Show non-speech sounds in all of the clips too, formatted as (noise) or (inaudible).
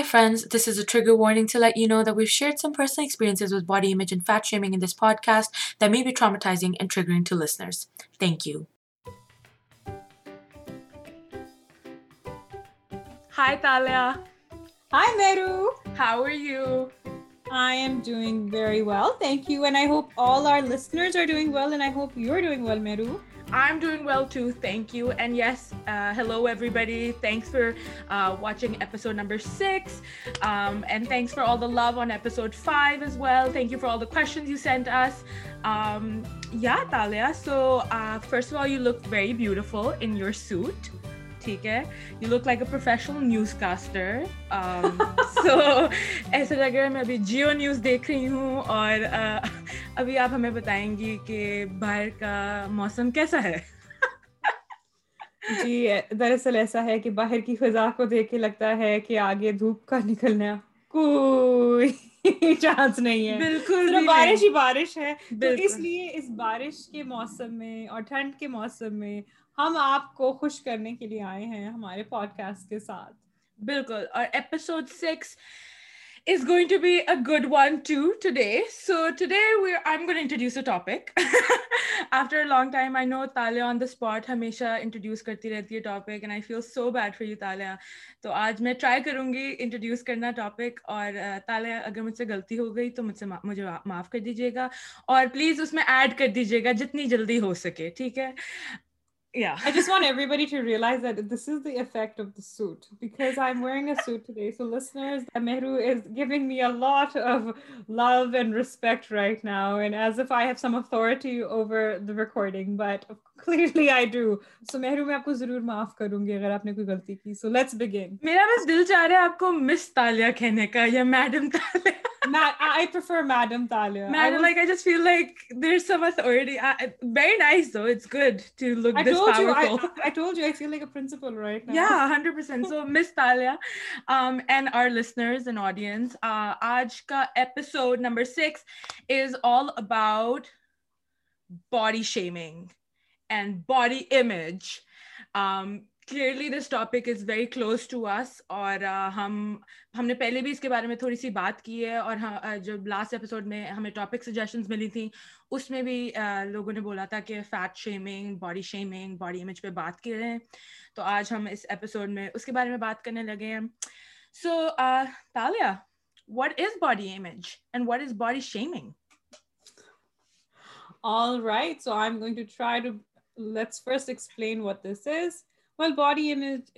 Three warning no share some پھر body in fit shaming in this پاڈکس the me be تھرمٹائز and تھرین ٹسنرس thank you I am doing I'm doing well too, thank you. And yes, uh, hello everybody. Thanks for uh, watching episode number 6. Um, and thanks for all the love on episode 5 as well. Thank you for all the questions you sent us. Um, yeah, Talia, so uh, first of all, you look very beautiful in your suit. ٹھیک ہے you look like a professional news caster so ایسا لگ رہا ہے میں ابھی Jio news دیکھ رہی ہوں اور ابھی آپ ہمیں بتائیں گی کہ باہر کا موسم کیسا ہے جی دراصل ایسا ہے کہ باہر کی فضا کو دیکھ کے لگتا ہے کہ آگے دھوپ کا نکلنا کوئی چانس (laughs) نہیں ہے بالکل بارش ہی بارش ہے اس لیے اس بارش کے موسم میں اور ٹھنڈ کے موسم میں ہم آپ کو خوش کرنے کے لیے آئے ہیں ہمارے پوڈ کاسٹ کے ساتھ بالکل اور episode six is going to be a good one today so today introduce a topic after long time I know Talia on the spot ہمیشہ انٹروڈیوس کرتی رہتی ہے topic and I feel so bad for you تالیا تو آج میں try کروں گی introduce کرنا ٹاپک اور تالیا اگر مجھ سے غلطی ہو گئی تو مجھ سے مجھے معاف کر دیجیے گا اور پلیز اس میں ایڈ کر دیجیے گا جتنی جلدی ہو سکے ٹھیک ہے ضرور معاف کروں گی اگر آپ نے کوئی غلطی کینے کا یا میڈم آج کا episode about body shaming clearly this topic is very close to us اور ہم ہم نے پہلے بھی اس کے بارے میں تھوڑی سی بات کی ہے اور جب لاسٹ ایپیسوڈ میں ہمیں ٹاپک سجیشنز ملی تھیں اس میں بھی لوگوں نے بولا تھا کہ fat shaming body shaming body image پہ بات رہے ہیں تو آج ہم اس ایپیسوڈ میں اس کے بارے میں بات کرنے لگے ہیں so Taliya what is body image and what is body shaming all right so explain what this is ہمارا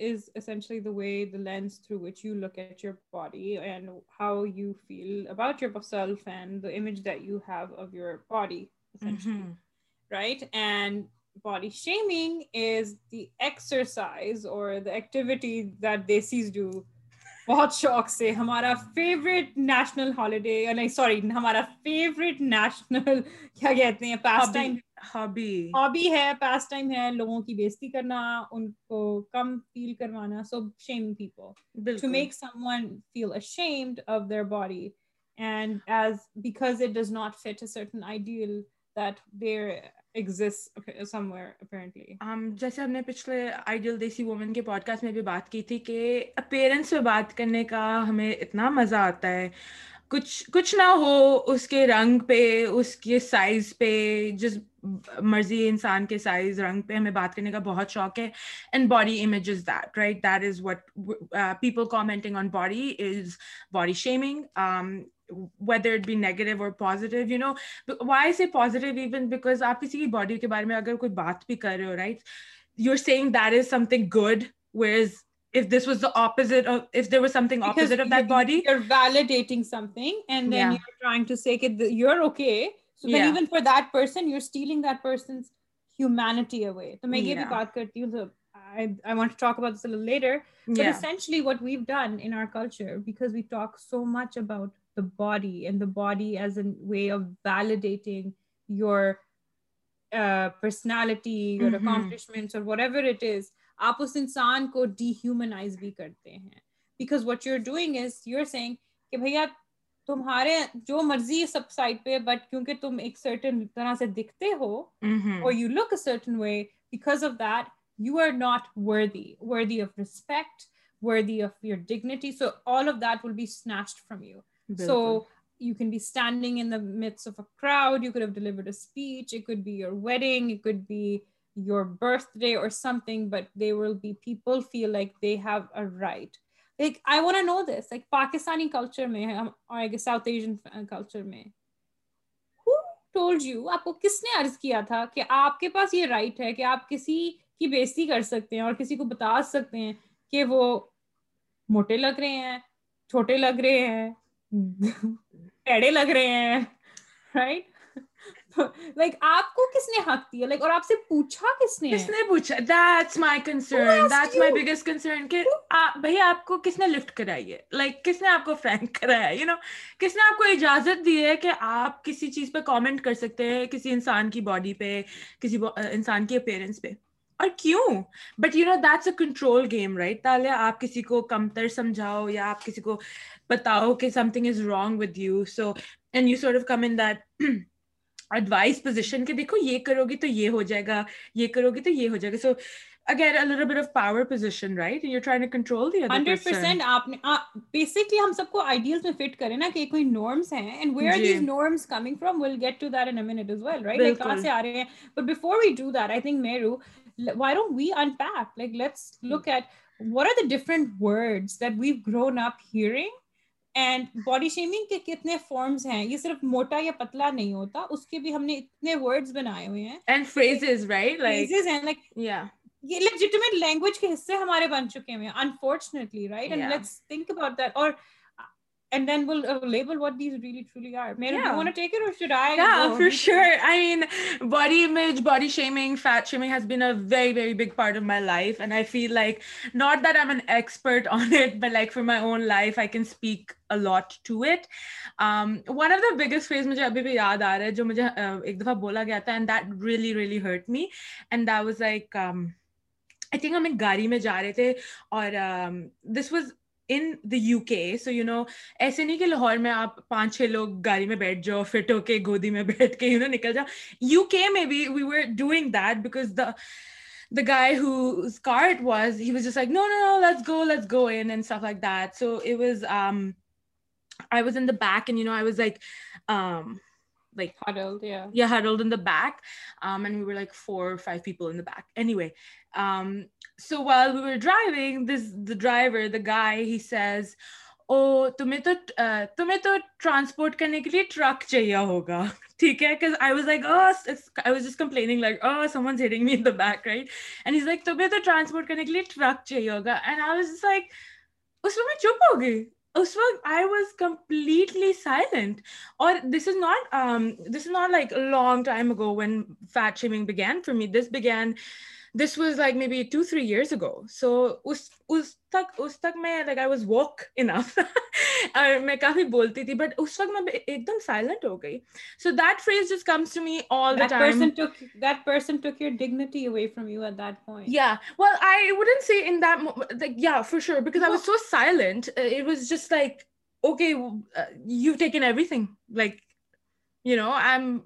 فیوریٹ نیشنل ہالیڈے سوری ہمارا ہابی ہابی ہے پاس ٹائم ہے لوگوں کی بےزتی کرنا ان کو کم فیل کروانا so shame people to make someone feel ashamed of their body and as because it does not fit a certain ideal that there جیسے ہم نے پچھلے آئیڈیل دیسی وومن کے پوڈ کاسٹ میں بھی بات کی تھی کہ اپیرنس پہ بات کرنے کا ہمیں اتنا مزہ آتا ہے کچھ کچھ نہ ہو اس کے رنگ پہ اس کے سائز پہ جس مرضی انسان کے سائز رنگ پہ ہمیں بات کرنے کا بہت شوق ہے and body image is is is that that right what people commenting on body body body shaming whether it be negative اور positive positive you know why even because آپ کسی کی کے بارے میں اگر کوئی بات بھی کر رہے ہو right you are seeing that is something good where is then yeah. you're trying to say that you're okay so then even for that person you stealing that person's humanity away تو میں یہ بھی بات کرتی ہوں تو I want talk about this later but essentially what we've done in our culture because we talk so much about the body and the body as a way of validating your personality your accomplishments اور whatever it is آپ اس انسان کو dehumanize بھی کرتے ہیں because what you are doing is you are saying کہ بھیا تمہارے جو مرضی سب سائڈ پہ بٹ کیونکہ تم ایک سرٹن طرح سے دکھتے ہو اور you look a certain way because of that you are not worthy worthy of respect worthy of your dignity so all of that will be snatched from you so you can be standing in the midst of a crowd you could deliver speech it could be your wedding it could be your birthday or something but they will be people feel like they have a right میں آپ کو کس نے ارج کیا تھا کہ آپ کے پاس یہ رائٹ ہے کہ آپ کسی کی بےزتی کر سکتے ہیں اور کسی کو بتا سکتے ہیں کہ وہ موٹے لگ رہے ہیں چھوٹے لگ رہے ہیں (laughs) پیڑے لگ رہے ہیں رائٹ لائک (laughs) آپ کو کس نے حق دیا لائک اور آپ سے پوچھا کس نے کس نے پوچھا that's my concern that's my biggest concern کہ بھائی آپ کو کس نے لفٹ کرائی ہے لائک کس نے آپ کو فرینک کرایا ہے یو نو کس نے آپ کو اجازت دی ہے کہ آپ کسی چیز پہ کامنٹ کر سکتے ہیں کسی انسان کی باڈی پہ کسی انسان کی اپیرنس پہ اور کیوں but you know that's a control game right Talia آپ کسی کو کمتر سمجھاؤ یا آپ کسی کو بتاؤ کہ something is wrong with you so and you sort of come in that advise position کہ دیکھو یہ کرو گی تو یہ ہو جائے گا یہ کرو گی تو یہ ہو جائے گا سو کہاں سے اینڈ باڈی شیمنگ کے کتنے فارمز ہیں یہ صرف موٹا یا پتلا نہیں ہوتا اس کے بھی ہم نے اتنے ورڈز بنائے ہوئے ہیں اینڈ فریزز رائٹ لائک ہیں لائک یا یہ لیجیٹیمیٹ لینگویج کے حصے ہمارے بن چکے ہوئے ہیں unfortunately right and let's think about that اور بگسٹ فیز مجھے ابھی بھی یاد آ رہا ہے جو مجھے ایک دفعہ بولا گیا تھا and that really really hurt me and داز like I think ہم ایک گاڑی میں جا رہے تھے اور this was in the U K so you know ایسے نہیں کہ لاہور میں آپ پانچ چھ لوگ گاڑی میں بیٹھ جاؤ فٹ ہو کے گودی میں (laughs) بیٹھ کے یو نو نکل جاؤ یو کے میں be we were doing that because the the guy who it was he was just like no no no let's go let's go in and stuff like that so it was I was in the back and you know I was like um like yeah Hare in the back and we were like four five people in the back anyway so well driving this the driver the guy has oh تمہیں تو تمہیں تو transport کرنے کے لیے truck چاہیے ہوگا ٹھیک ہے تمہیں تو ٹرانسپورٹ کرنے کے لیے ٹرک چاہیے ہوگا اینڈ آئی واز لائک اس وقت میں چپ ہوگی اس وقت آئی واز کمپلیٹلی سائلنٹ اور this is not this is not like long time go when fat shaming began for me this began this was like maybe two three years ago so اس اس تک میں کافی بولتی تھی but اس وقت میں ایک دم سائلنٹ ہو گئی so that phrase just comes to میل پر for so silent was just like okay you taken everything like you know i'm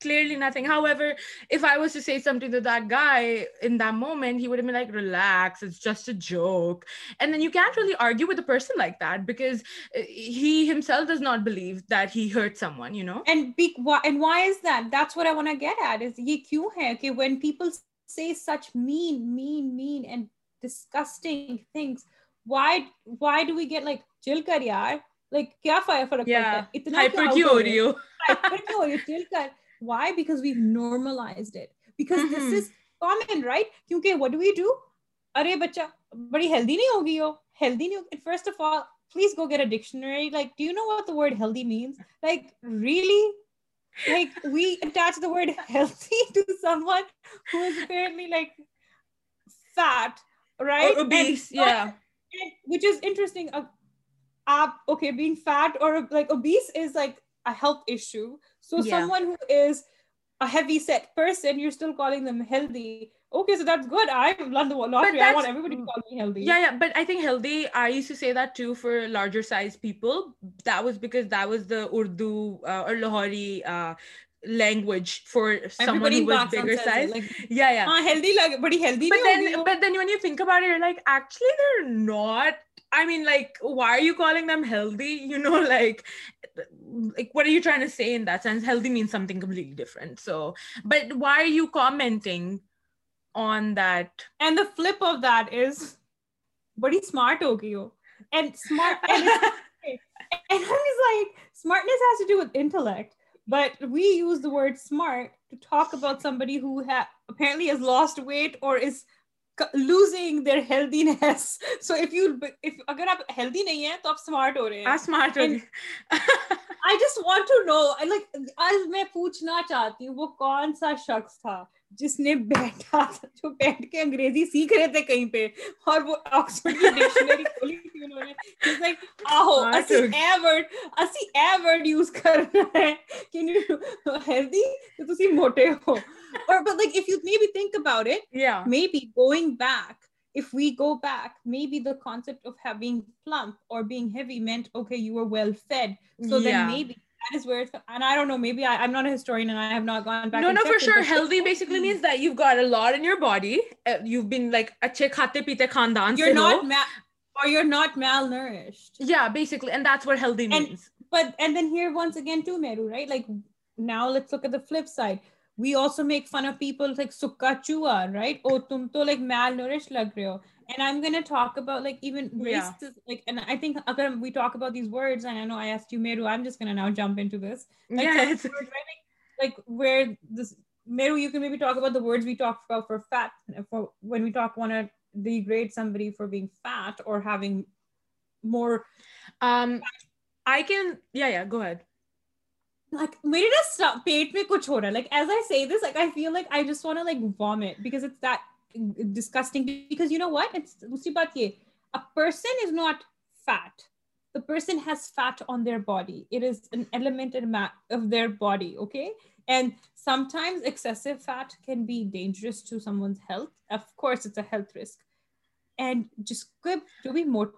clearly nothing however if i was to say something to that guy in that moment he would have been like relax it's just a joke and then you can't really argue with a person like that because he himself does not believe that he hurt someone you know and be, why, and why is that that's what i want to get at is ye kyun hai okay when people say such mean mean mean and disgusting things why why do we get like chill kar yaar like کیا فائر فرق پڑتا ہے اتنا hyper کیوں ہو رہی ہو hyper کیوں ہو رہی ہو چل کر why because we normalized it because this is common right کیونکہ واٹ ڈو وی ڈو ارے بچہ بڑی ہیلدی نہیں ہوگی ہو ہیلدی نہیں ہوگی first of all please go get a dictionary like do you know what the word healthy means like really like we attach the word healthy to someone who is apparently like fat right obese یا which is interesting size people Urdu not I mean like why are you calling them healthy you know like I means something complete so but why you commenting of this بڑی انگریزی سیکھ رہے تھے کہیں پہ اور (laughs) or but like if you maybe think about it yeah maybe going back if we go back maybe the concept of having plump or being heavy meant okay you were well fed so yeah. then maybe that is where it's and i don't know maybe I, i'm not a historian and i have not gone back no no for sure healthy basically means that you've got a lot in your body uh, you've been like you're not ma- or you're not malnourished yeah basically and that's what healthy means and, but and then here once again too meru right like now let's look at the flip side we also make fun of people like سکا چوا right او تم تو like میل nourish لگ رہے ہو and I am gonna talk about like even like and I think اگر we talk about these words and I know I heist you Meru I am just can now jump in this like where this Meru you can me be talk about the words we talk about for fat for when we talk one the great some bury for being fat اور having more I can yeah go head میرے نا پیٹ میں جو بھی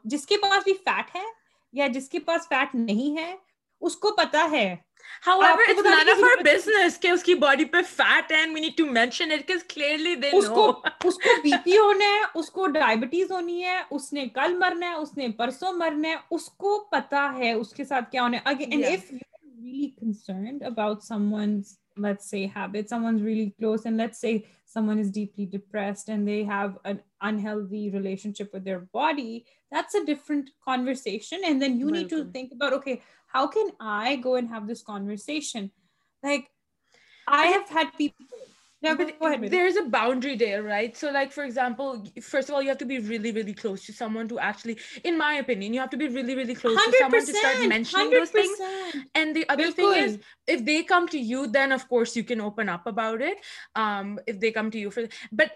جس کے پاس بھی fat ہے یا جس کے پاس فیٹ نہیں ہے اس کو ہونی ہے اس نے کل مرنا ہے اس نے پرسوں مرنا ہے اس کو پتا ہے اس کے ساتھ let's say habit someone's really close and let's say someone is deeply depressed and they have an unhealthy relationship with their body that's a different conversation and then you need to think about okay how can I go and have this conversation like I have had people re آرائٹ so like for example first up about اٹھ but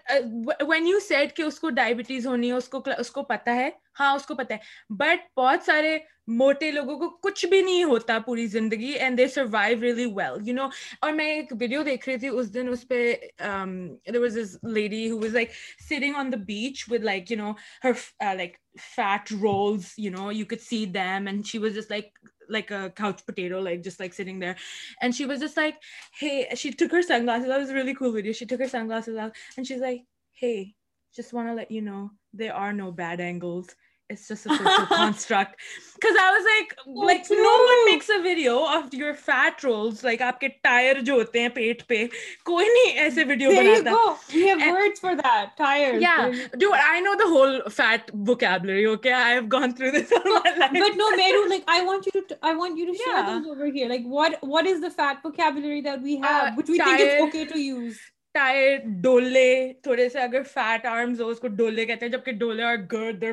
when you set کہ اس کو diabetes ہونی اس کو پتا ہے ہاں اس کو پتا ہے بٹ بہت سارے موٹے لوگوں کو کچھ بھی نہیں ہوتا پوری زندگی and they really well you know اور میں ایک ویڈیو دیکھ رہی تھی اس اس دن پہ lady who is like like like like on the beach with you you you know know her fat see them and she was پیٹ پہ کوئی نہیں ایسے ٹائر ڈولے تھوڑے سے اگر فیٹ آرمز ہو اس کو ڈولے کہتے ہیں جبکہ ڈولے اور گرد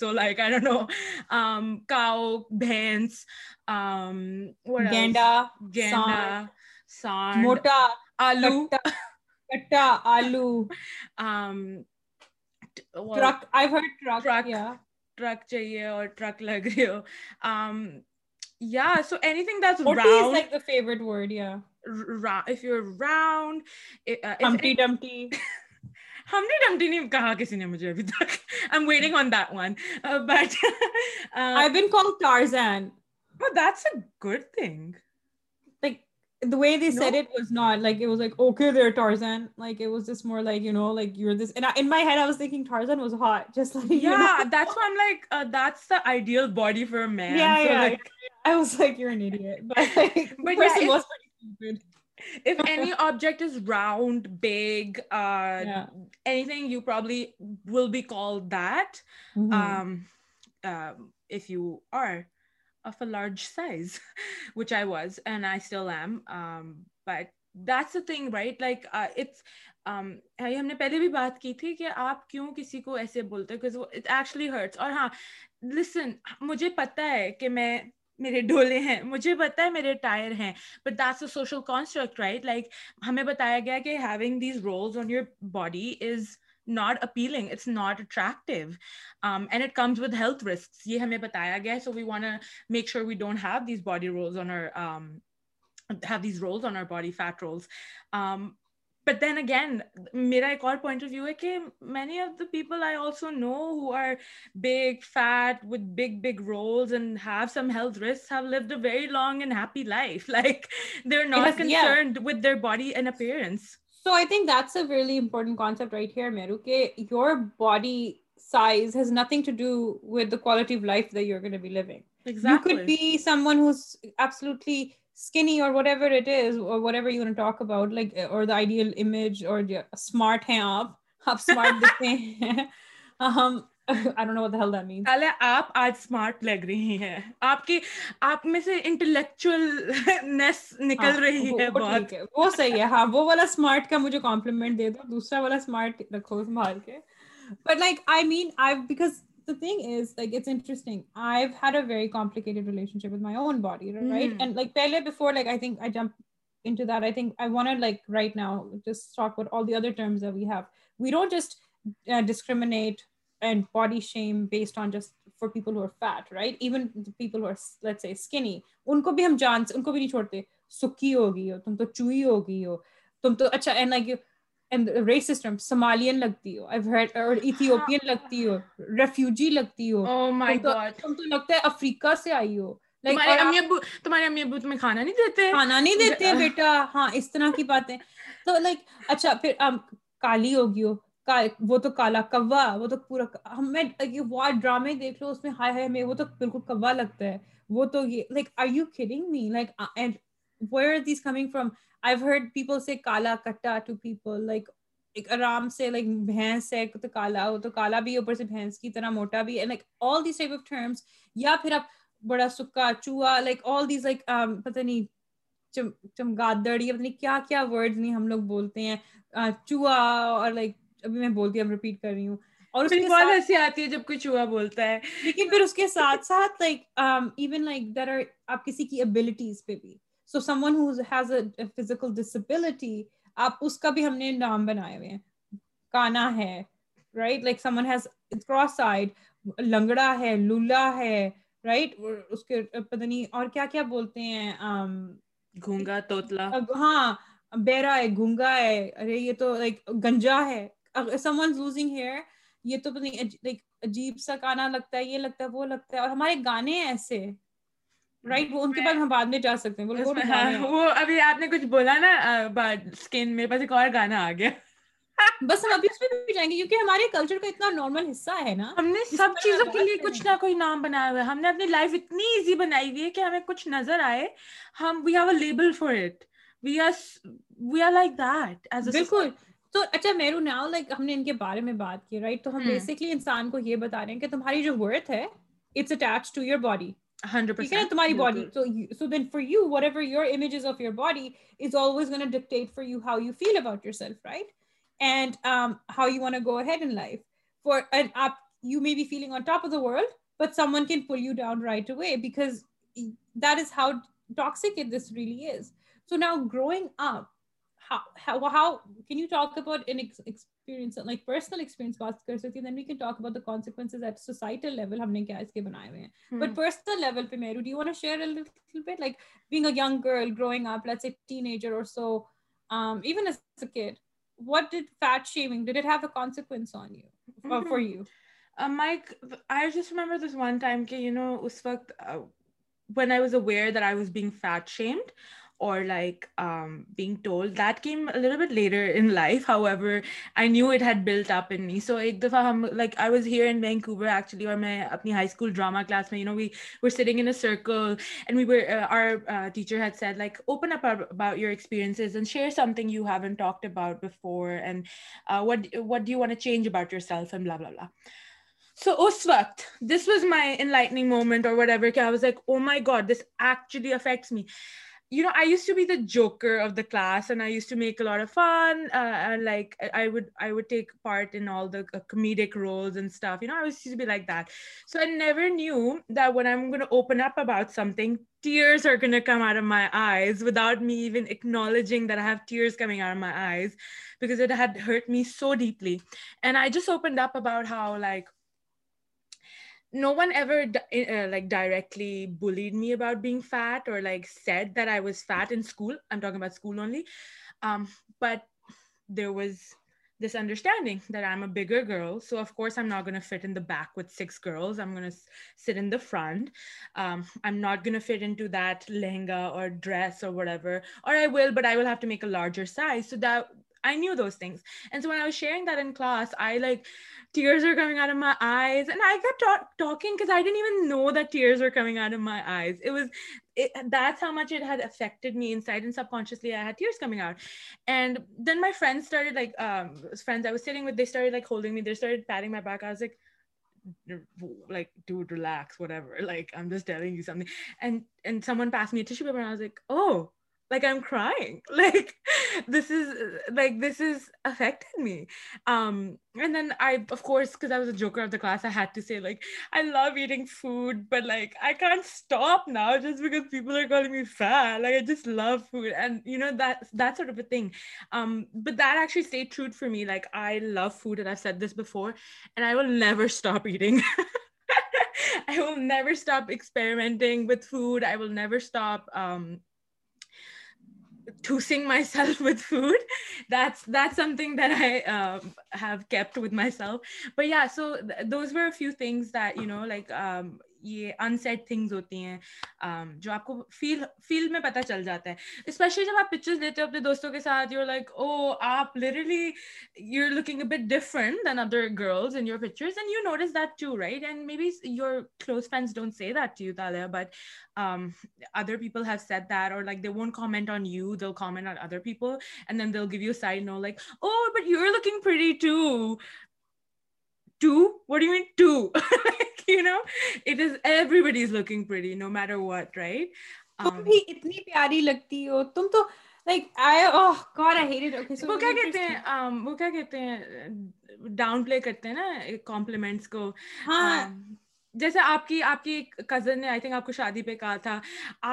سو لائک آئی نو کاؤ بھینس um, گینڈا گینڈا موٹا آلو کٹا آلو یا um, ٹرک چاہیے اور ٹرک لگ رہی ہو یا سو اینی تھنگ گے ٹورژنس مورکنگ body for main stupid. If any object is round, big, uh, yeah. anything, you probably will be called that. Mm-hmm. Um, um, if you are of a large size, which I was and I still am. Um, but that's the thing, right? Like, uh, it's. ہم um, نے پہلے بھی بات کی تھی کہ آپ کیوں کسی کو ایسے بولتے ہیں ایکچولی ہرٹس اور ہاں لسن مجھے پتہ ہے کہ میں میرے ڈولے ہیں مجھے پتا ہے میرے ٹائر ہیں but a social construct right like ہمیں بتایا گیا کہ having these rolls on your body is not appealing it's not attractive and it comes with health risk یہ ہمیں بتایا گیا ہے so we want make sure we don't have these body rolls on have these rolls on our body fat rolls but then again میرا ایک اور point of view ہے کہ many of the people I also know who are big fat with big big rolls and have some health risk have live a very long and happy life like they're not concern with their body and appearance so I think that's a very important concept right here میرو کہ your body size has nothing to do with the quality of life the you are gonna be living you could be some one whose absolutely سے انٹلیکچو نکل رہی ہے بھی ہم ان کو بھی نہیں چھوڑتے سکی ہوگی ہو تم تو اچھا لگتی لگتی لگتی ہو ہو ہو اور ایتھیوپین ریفیوجی تم تو لگتا ہے افریقہ سے آئی ہو تمہارے امی ابو تمہیں کھانا کھانا نہیں نہیں دیتے دیتے بیٹا ہاں اس طرح کی باتیں تو لائک اچھا پھر کالی ہوگی ہو وہ تو کالا کوا وہ تو پورا ہمیں وہ ڈرامے دیکھ لو اس میں ہائے ہائے میں وہ تو بالکل کوا لگتا ہے وہ تو یہ like like are you me where these coming from ہم لوگ بولتے ہیں لائک ابھی میں بولتی ہوں ریپیٹ کر رہی ہوں اور اس بہت آتی ہے جب کوئی چوہا بولتا ہے لیکن پھر اس کے ساتھ ساتھ like even like there are آپ کسی کی ابیلٹیز پہ بھی so someone has a physical disability آپ اس کا بھی ہم نے نام بنائے ہوئے ہیں کانا ہے right like someone has cross side لنگڑا ہے لولا ہے رائٹ اس کے پتہ نہیں اور کیا کیا بولتے ہیں um, گونگا توتلا ہاں بیرا ہے گونگا ہے ارے یہ تو لائک گنجا ہے سم ون لوزنگ ہیئر یہ تو پتہ نہیں لائک عجیب سا گانا لگتا ہے یہ لگتا ہے وہ لگتا ہے اور ہمارے گانے ایسے ان کے پاس ہم بعد میں جا سکتے اور گانا آ گیا بس ہم جائیں گے ہمارے کلچر کا اتنا نارمل حصہ ہے نا ہم نے سب چیزوں کے لیے کچھ نہ ہمیں کچھ نظر آئے اچھا میرو ناؤ لائک ہم نے ان کے بارے میں یہ بتا رہے ہیں کہ تمہاری جو ورتھ ہے it's attach to your body 100% tumhari body so you, so then for you whatever your images of your body is always going to dictate for you how you feel about yourself right and um, how you want to go ahead in life for an up you may be feeling on top of the world but someone can pull you down right away because that is how toxic it this really is so now growing up how how, how can you talk about an ex- ex- experience like personal experience بات کر سکتی ہوں then we can talk about the consequences at societal level ہم نے کیا اس کے بنائے ہوئے ہیں بٹ پرسنل لیول پہ میرو do you want share but like being a young girl growing up let's a teenager اور so um even as a kid what did fat shaming did it have a consequence on you mm -hmm. for mm-hmm. you um mike i just remember this one time ke you know us waqt uh, when i was aware that i was being fat shamed اور like being told that came later but leader in life however I knew it had built up in so ایک دفعہ ہم like I was ہیر انکوبر میں اپنی high school drama class میں you know we view are sitting in circle and we are teacher had set like open up your experience and share something you have talked about before and what D one a change about yourself and الب اللہ so اس وقت this was my انائٹنگ moment اور what ایورائی God this actually affects me you know I use to be the joker of the class and I use to Maken like take part in میڈیکٹ roles and you know I like that so never knew آئین up about something tears are come are my eyes without me acknowledging this are my eyes because hurt me so deeply and I Justin up about how like no one ever eh, eh, like directly bullied me about being fat or like said that I was fat in school. I'm talking about school only. Um, but there was this understanding that I'm a bigger girl. So of course I'm not gonna fit in the back with 6 girls. I'm gonna sit in the front. Um, I'm not gonna fit into that lehenga or dress or whatever, or I will, but I will have to make a larger size. So that I knew those things. And so when I was sharing that in class, I like tears are coming out of my eyes. And I kept ta- talking because I didn't even know that tears were coming out of my eyes. It was it, that's how much it had affected me inside and subconsciously. I had tears coming out. And then my friends started like, um, friends I was sitting with, they started like holding me, they started patting my back. I was like, like dude relax whatever like i'm just telling you something and and someone passed me a tissue paper and i was like oh like I'm crying, (laughs) like this is affected me. Um, and then I, of course, because I was a joker of the class, I had to say like, I love eating food, but like I can't stop now just because people are calling me fat. Like I just love food, and you know, that sort of a thing. Um, but that actually stayed true for me. Like I love food, and I've said this before, and I will never stop eating. (laughs) I will never stop experimenting with food. I will never stop um, dosing (laughs) myself with food. That's something that I um, have kept with myself. But yeah, so those were a few things that, you know, like um, یہ unsaid things ہوتی ہیں um, جو آپ کو فیل فیل میں پتہ چل جاتا ہے اسپیشلی جب آپ پکچرز لیتے ہو اپنے دوستوں کے ساتھ یو لائک او آپ literally you looking a bit different than other girls in your pictures and you notice that too right and maybe your close friends don't say that to you Talia but other people have said that اور like they won't comment on you they'll comment on other people and then they'll give you side no like oh but you are looking free to وہ کہتے ہیں وہ کہتے ہیں down پلے کرتے ہیں نا کمپلیمنٹس کو جیسے آپ کی آپ کی ایک کزن نے شادی پہ کہا تھا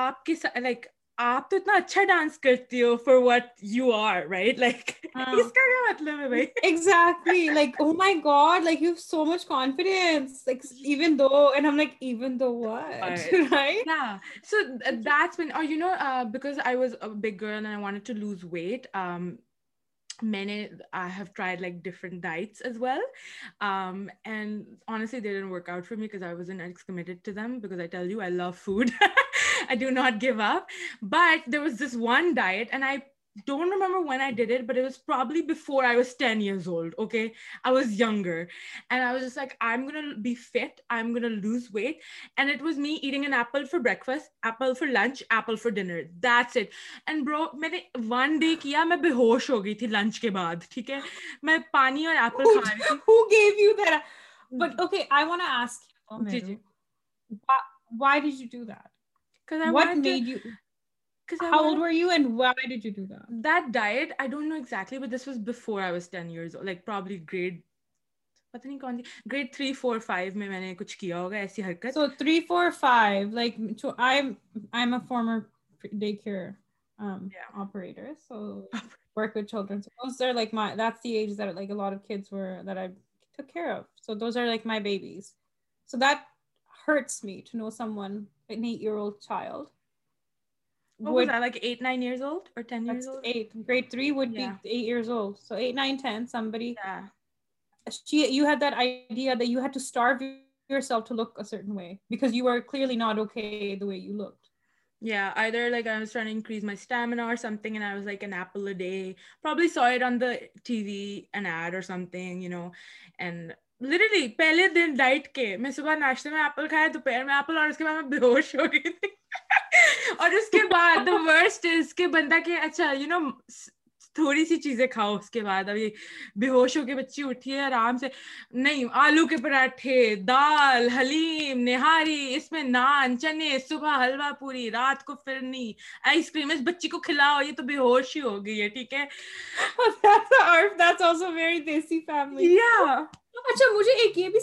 آپ کی لائک آپ تو اتنا اچھا ڈانس کرتی ہو for what you are right like اس کا کیا مطلب ہے بھائی like you so much confidence even though breakfast apple for lunch apple for dinner میں نے ون ڈے کیا میں بے ہوش ہو گئی تھی لنچ کے بعد ٹھیک ہے میں پانی اور میں نے کچھ کیا ہوگا ایسی حق so three four five hurts me to know someone, an eight year old child. What would, was that, like eight, nine years old or 10 years old? Eight. Grade three would yeah. be eight years old. So eight, nine, 10, somebody. Yeah. She, you had that idea that you had to starve yourself to look a certain way because you were clearly not okay the way you looked. Yeah, either like I was trying to increase my stamina or something, and I was like an apple a day. Probably saw it on the TV, an ad or something, you know, and literally پہلے دن diet کے میں صبح ناشتے میں apple کھایا دوپہر میں ایپل اور اس کے بعد میں بے ہوش ہو گئی تھی (laughs) اور اس کے بعد دا ورسٹ از کہ بندہ کہ اچھا یو نو تھوڑی سی چیزیں کھاؤ اس کے بعد ابھی بے ہوش ہو کے بچی اٹھی ہے آرام سے نہیں آلو کے پراٹھے دال حلیم نہاری اس میں نان چنے صبح حلوہ پوری رات کو فرنی آئس کریم اس بچی کو کھلاؤ یہ تو بے ہوش ہی ہو گئی ہے ٹھیک ہے (laughs) اچھا مجھے ایک یہ بھی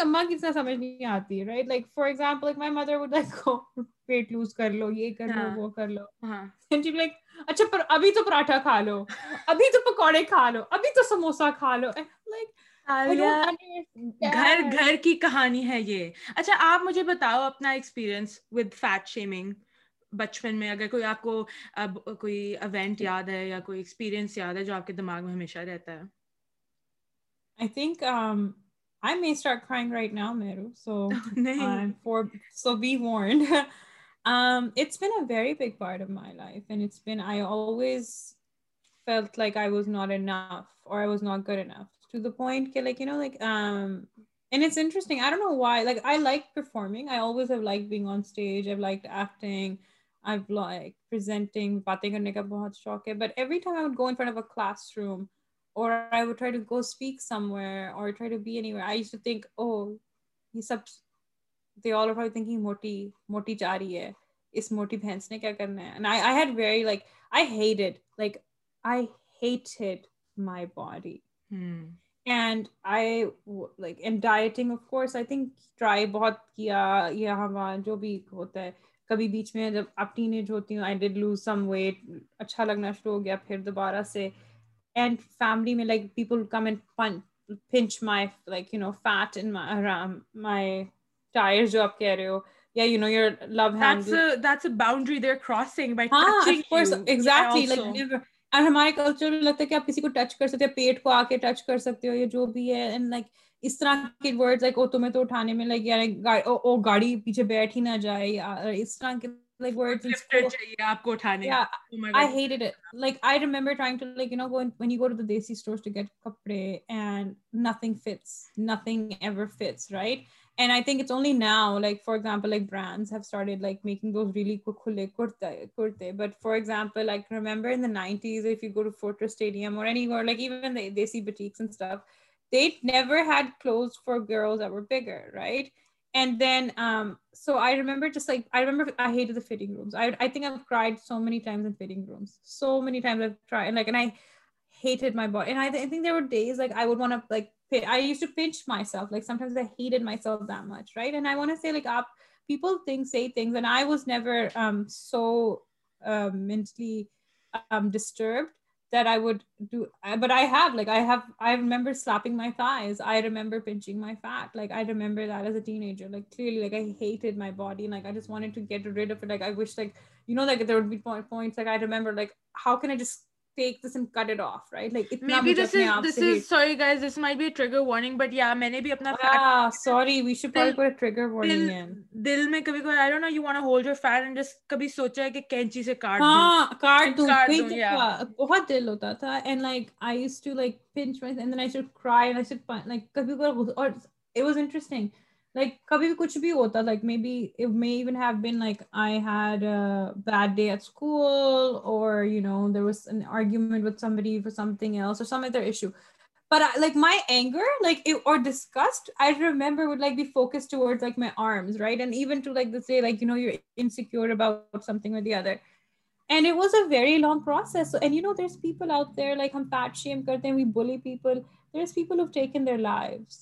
اما کی اتنا سمجھ نہیں آتی (laughs) oh, یہ ابھی تو پراٹھا کھا لو ابھی تو پکوڑے کھا لو ابھی تو سموسا کھا لو لائک کی کہانی ہے یہ اچھا آپ مجھے بتاؤ اپنا ایکسپیرئنس ود فیٹ شیمنگ بچپن میں اگر کوئی آپ کو اب کوئی ایونٹ جی۔ یاد ہے یا کوئی ایکسپیرینس یاد ہے جو آپ کے دماغ میں ہمیشہ رہتا ہے (laughs) (laughs) جو بھی ہوتا ہے کبھی بیچ میں جب آپ ٹین ایج ہوتی ہوں پیٹ کو آ کے ٹچ کر سکتے ہو جو بھی ہے اس طرح کے ورڈ لائک او تمہیں تو اٹھانے میں گاڑی پیچھے بیٹھ ہی نہ جائے اس طرح کے they never had clothes for girls I bigger right and then so I remember جسم آئیٹ the fitting rooms think I tried so many times in fitting rooms so many times like آئیٹڈ my باٹن day used to punch myself like sometimes I head myself there much right and I one like people think see things and I was Noor so mentally disturbed that I would do, but I remember slapping my thighs. I remember pinching my fat. Like, I remember that as a teenager, like clearly, like I hated my body. And like, I just wanted to get rid of it. Like, I wish, like, you know, like there would be points, like I remember, like, how can I just دل میں بہت دل ہوتا تھا like کبھی بھی کچھ بھی ہوتا like maybe may even have been like I had bad day at school اور you know there was an argument with some body for something else اور سم ادر ایشو پر like my anger like اور discussed I remember would like be focus toward like my arms right and even to like this like you know you insecure about something with the other and it was a very long process and you know there is people out there like ہم پیٹ shame کرتے ہیں we bully people there is people who taken in their lives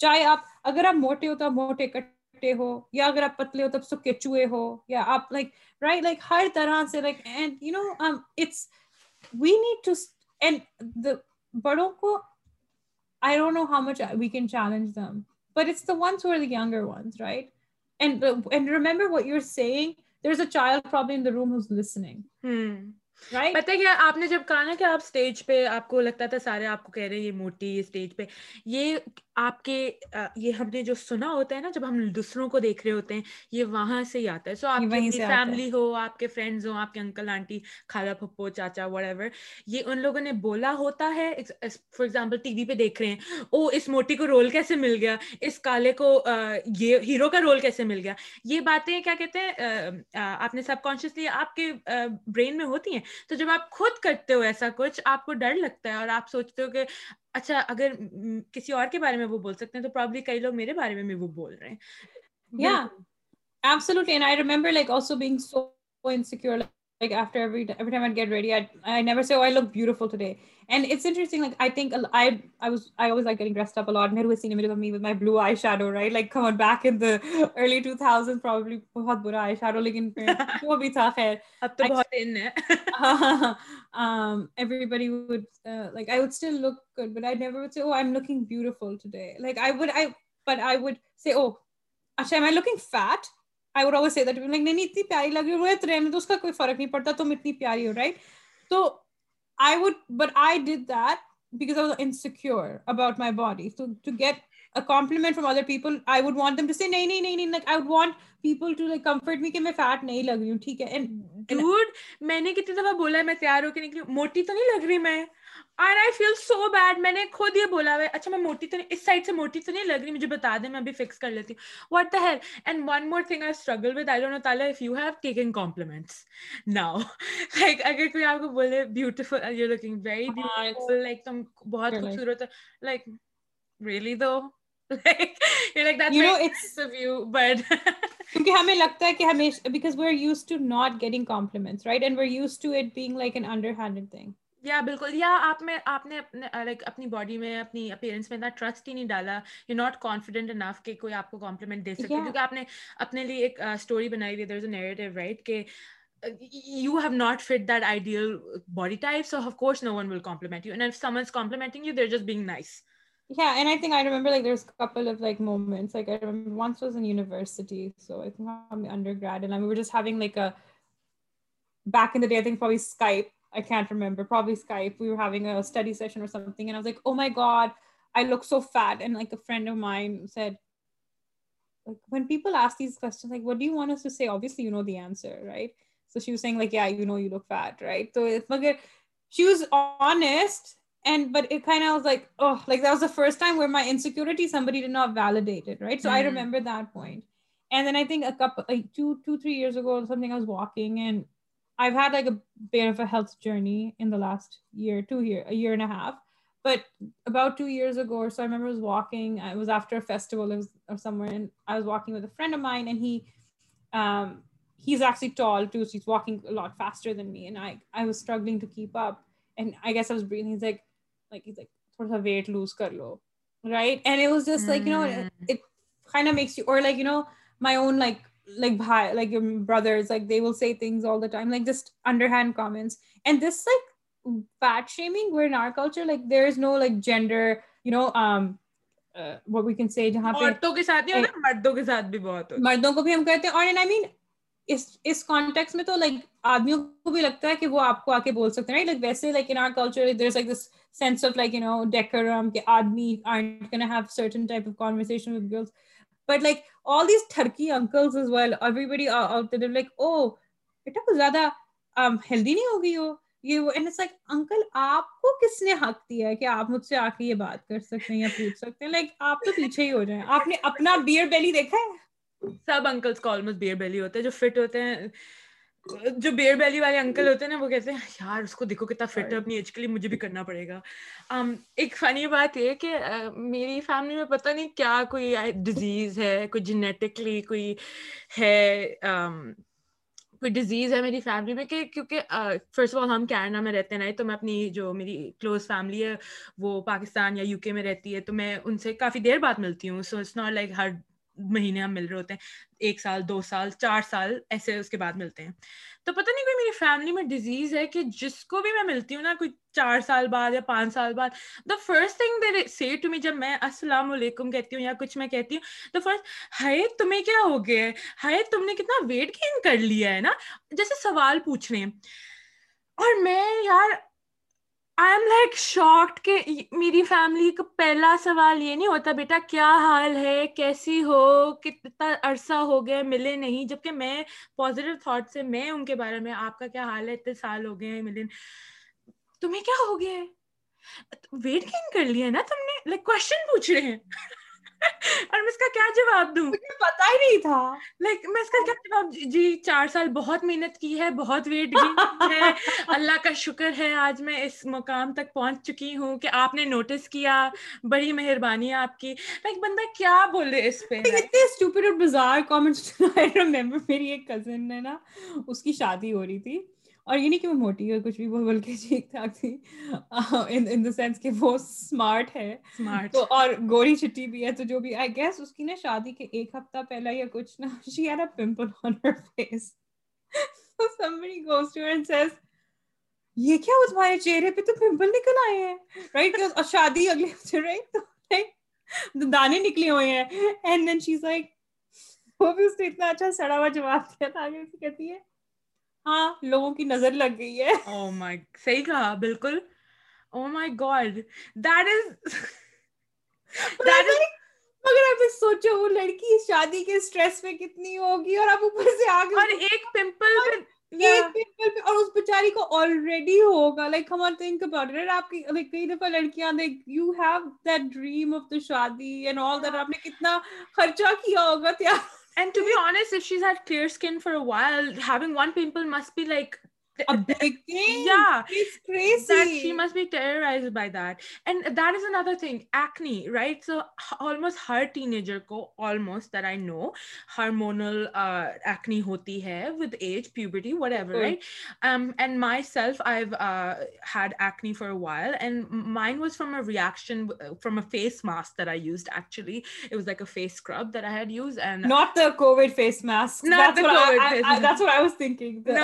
چاہے آپ اگر آپ موٹے ہو تو آپ موٹے چپٹے ہو یا اگر آپ پتلے ہو تب سب کے چوہے ہو یا آپ لائک رائٹ لائک ہر طرح سے like and you know it's we need to and بڑوں کو I don't know how much we can challenge them but it's the ones were the یگر ones right and and remember what you are saying there is a child problem in the room his listening پتا کیا آپ نے جب کہا نا کہ آپ اسٹیج پہ آپ کو لگتا تھا سارے آپ کو کہہ رہے ہیں یہ موٹی اسٹیج پہ یہ آپ کے یہ ہم نے جو سنا ہوتا ہے نا جب ہم دوسروں کو دیکھ رہے ہوتے ہیں یہ وہاں سے ہی آتا ہے سو آپ آپ آپ کی فیملی ہو ہو کے کے فرینڈز انکل آنٹی خالہ پھپھو چاچا وٹ ایور یہ ان لوگوں نے بولا ہوتا ہے فار ایگزامپل ٹی وی پہ دیکھ رہے ہیں او oh، اس موٹی کو رول کیسے مل گیا اس کالے کو یہ ہیرو کا رول کیسے مل گیا یہ باتیں کیا کہتے ہیں آپ نے سب کانشیسلی آپ کے برین میں ہوتی ہیں تو جب آپ خود کرتے ہو ایسا کچھ آپ کو ڈر لگتا ہے اور آپ سوچتے ہو کہ اچھا اگر کسی اور کے بارے میں وہ بول سکتے ہیں تو پرابلی کئی لوگ میرے بارے میں بھی وہ بول رہے ہیں یا absolutely and I remember like also being so insecure like وہ بھی تھا خیر وائکلگل I would always say that like نہیں اتنی پیاری لگی وہ اتنے میں تو اس کا کوئی فرق نہیں پڑتا تم اتنی پیاری ہو رائٹ تو I would but I did that because I was insecure about my body to to get a compliment from other people I would want them to say نہیں نہیں نہیں نہیں like I would want people to like comfort me کہ میں fat نہیں لگ رہی ہوں ٹھیک ہے اینڈ ڈوڈ میں نے کتنی دفعہ بولا ہے میں تیار ہو کے نکلی موٹی تو نہیں لگ رہی میں and I feel so bad میں نے خود یہ بولا ہوا اچھا میں موٹی تو نہیں اس سائڈ سے موٹی تو نہیں لگ رہی مجھے بتا دیں میں ابھی فکس کر لیتی ہوں what the hell and one more thing I struggle with I don't تعالیٰ if you have compliments now like اگر کوئی آپ کو بولے beautiful beautiful you very like تم بہت خوبصورت لائک ریئلی دو ہمیں لگتا ہے کہ یا بالکل یا آپ میں آپ نے لائک اپنی باڈی میں اپنی اپیئرنس میں اتنا ٹرسٹ ہی نہیں ڈالا یو ناٹ کانفیڈنٹ انف کہ کوئی آپ آپ کو کمپلیمنٹ دے سکے کیونکہ نے اپنے لیے ایک اسٹوری بنائی ہوئی از اے رائٹ کہ you have not fit that ideal body type so of course no one will compliment you you and some is complimenting there just being nice I can't remember, probably Skype. We were having a study session or something. And I was like, oh my God, I look so fat. And like a friend of mine said, like when people ask these questions, like, what do you want us to say? Obviously, you know the answer, right? So she was saying like, yeah, you know, you look fat, right? So it's like, she was honest. And, but it kind of was like, oh, like that was the first time where my insecurity, somebody did not validate it, right? So mm -hmm. I remember that point. And then I think a couple, like two, two, three years ago or something, I was walking and I of a journey in last but about two year weight lose کر لو right مردوں بھی ہم اس میں تو like آدمیوں کو بھی لگتا ہے کہ وہ آپ کو آ کے بول سکتے ہیں آدمی بٹ لائک انکل آپ کو کس نے حق دیا ہے کہ آپ مجھ سے آ کے یہ بات کر سکتے ہیں یا پوچھ سکتے ہیں لائک آپ کچھ پیچھے ہی ہو جائیں آپ نے اپنا بیئر بیلی دیکھا ہے سب انکلس بیئر بیلی ہوتے ہیں جو فٹ ہوتے ہیں جو بیئر بیلی والے انکل ہوتے ہیں نا وہ کہتے ہیں یار اس کو دیکھو کتنا فٹ ہے اپنی ایج کے لیے مجھے بھی کرنا پڑے گا um، ایک فنی بات یہ کہ میری فیملی میں پتہ نہیں کیا کوئی ڈیزیز ہے کوئی جینیٹکلی کوئی ہے کوئی ڈیزیز ہے میری فیملی میں کہ کیونکہ فرسٹ آف آل ہم کینیڈا میں رہتے ہیں تو میں اپنی جو میری کلوز فیملی ہے وہ پاکستان یا یو کے میں رہتی ہے تو میں ان سے کافی دیر بعد ملتی ہوں سو اٹس ناٹ لائک ہر مہینے ہم مل رہے ہوتے ہیں ایک سال دو سال چار سال ایسے اس کے بعد ملتے ہیں تو پتا نہیں کوئی میری فیملی میں ڈیزیز ہے کہ جس کو بھی میں ملتی ہوں نا کوئی چار سال بعد یا پانچ سال بعد the first thing they say to me جب میں السلام علیکم کہتی ہوں یا کچھ میں کہتی ہوں دا فرسٹ ہائے تمہیں کیا ہو گیا ہے ہائے تم نے کتنا ویٹ گین کر لیا ہے نا جیسے سوال پوچھ رہے ہیں اور میں یار آئی ایم لائک شاکڈ کہ میری فیملی کا پہلا سوال یہ نہیں ہوتا بیٹا کیا حال ہے کیسی ہو کتنا عرصہ ہو گیا ملے نہیں جب کہ میں پازیٹیو تھاٹ سے میں ان کے بارے میں آپ کا کیا حال ہے اتنے سال ہو گئے ہیں ملے تمہیں کیا ہو گیا ہے ویٹ کیوں کر لیا نا تم نے لائک کوشچن پوچھ رہے ہیں (laughs) اور میں اس کا کیا جواب دوں پتا ہی نہیں تھا لائک میں اس کا کیا جواب جی چار سال بہت محنت کی ہے بہت ویٹ ہے (laughs) اللہ کا شکر ہے آج میں اس مقام تک پہنچ چکی ہوں کہ آپ نے نوٹس کیا بڑی مہربانی آپ کی لائک بندہ کیا بول رہے اس پہ اتنے اور (laughs) میری ایک کزن ہے نا اس کی شادی ہو رہی تھی اور یہ نہیں کہ وہ موٹی ہے کچھ بھی وہ بلکہ ٹھیک ٹھاک تھی ان دا سینس کہ وہ اسمارٹ ہے تو اور گوری چٹی بھی ہے تو جو بھی آئی گیس اس کی نا شادی کے ایک ہفتہ پہلا یا کچھ نا she had a pimple on her face somebody goes to her and says یہ کیا ہو تمہارے چہرے پہ تو پمپل نکل آئے ہیں رائٹ اور شادی اگلے ہفتے رائٹ تو دانے نکلے ہوئے ہیں اینڈ دین شیز لائک وہ بھی اس نے اتنا اچھا سڑا ہوا جواب دیا تھا آگے کہتی ہے ہاں لوگوں کی نظر لگ گئی ہے oh صحیح کہا بالکل او مائی دیٹ از مگر سوچو وہ لڑکی شادی کے اور اس بچاری کو آلریڈی ہوگا لائک کئی دفعہ لڑکیاں کتنا خرچہ کیا ہوگا اینڈ تمہیں once if she's are clear skin for while having one people must be like ریشن from face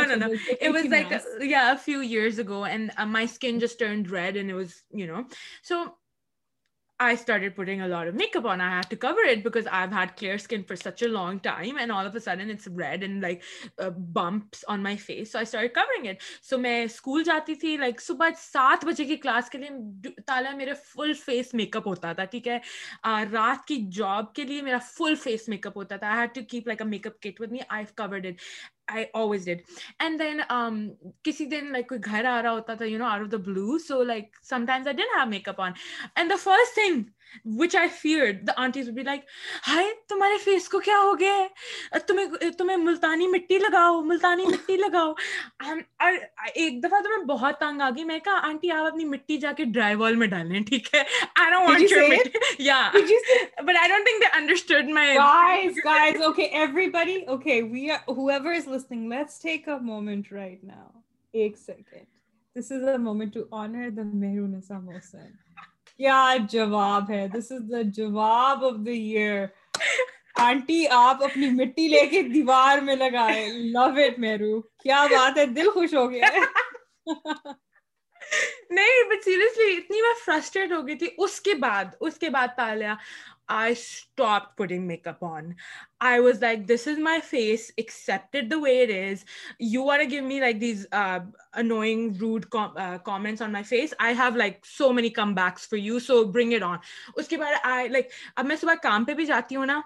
masking few years go and skin just red no shooting میں اسکول جاتی تھی لائک صبح سات بجے کی کلاس کے لیے تالا میرے فل فیس میک اپ ہوتا تھا ٹھیک ہے رات کی جاب کے لیے میرا فل فیس میک اپ ہوتا تھا makeup blue so like which I fear the aunties be like hi تمہارے فیس کو کیا ہو گیا ہے تمہیں تمہیں ملتانی مٹی لگاؤ ملتانی مٹی لگاؤ اور ایک دفعہ تو میں بہت تنگ آ گئی میں کہا آنٹی آپ اپنی مٹی جا کے ڈرائی وال میں ڈالیں ٹھیک ہے آئی ڈونٹ وانٹ یور مٹی یا but I don't think they understand my guys guys okay everybody okay we are who is listening let's take a moment right now ایک second this is a moment to honour the Mehru Mohsin کیا جواب ہے this is the جواب of the year aunty آپ اپنی مٹی لے کے دیوار میں لگائے لو اٹ میرو کیا بات ہے دل خوش ہو گیا نہیں بٹ سیریسلی اتنی بار فرسٹریٹ ہو گئی تھی اس کے بعد اس کے بعد Taliya I stop putting makeup on I was like this is my face accepted the way is you are a gave me like these knowing rude comments on my face I have like so many comebacks for you so bring it on اس کے بعد I like اب میں صبح کام پہ بھی جاتی ہوں نا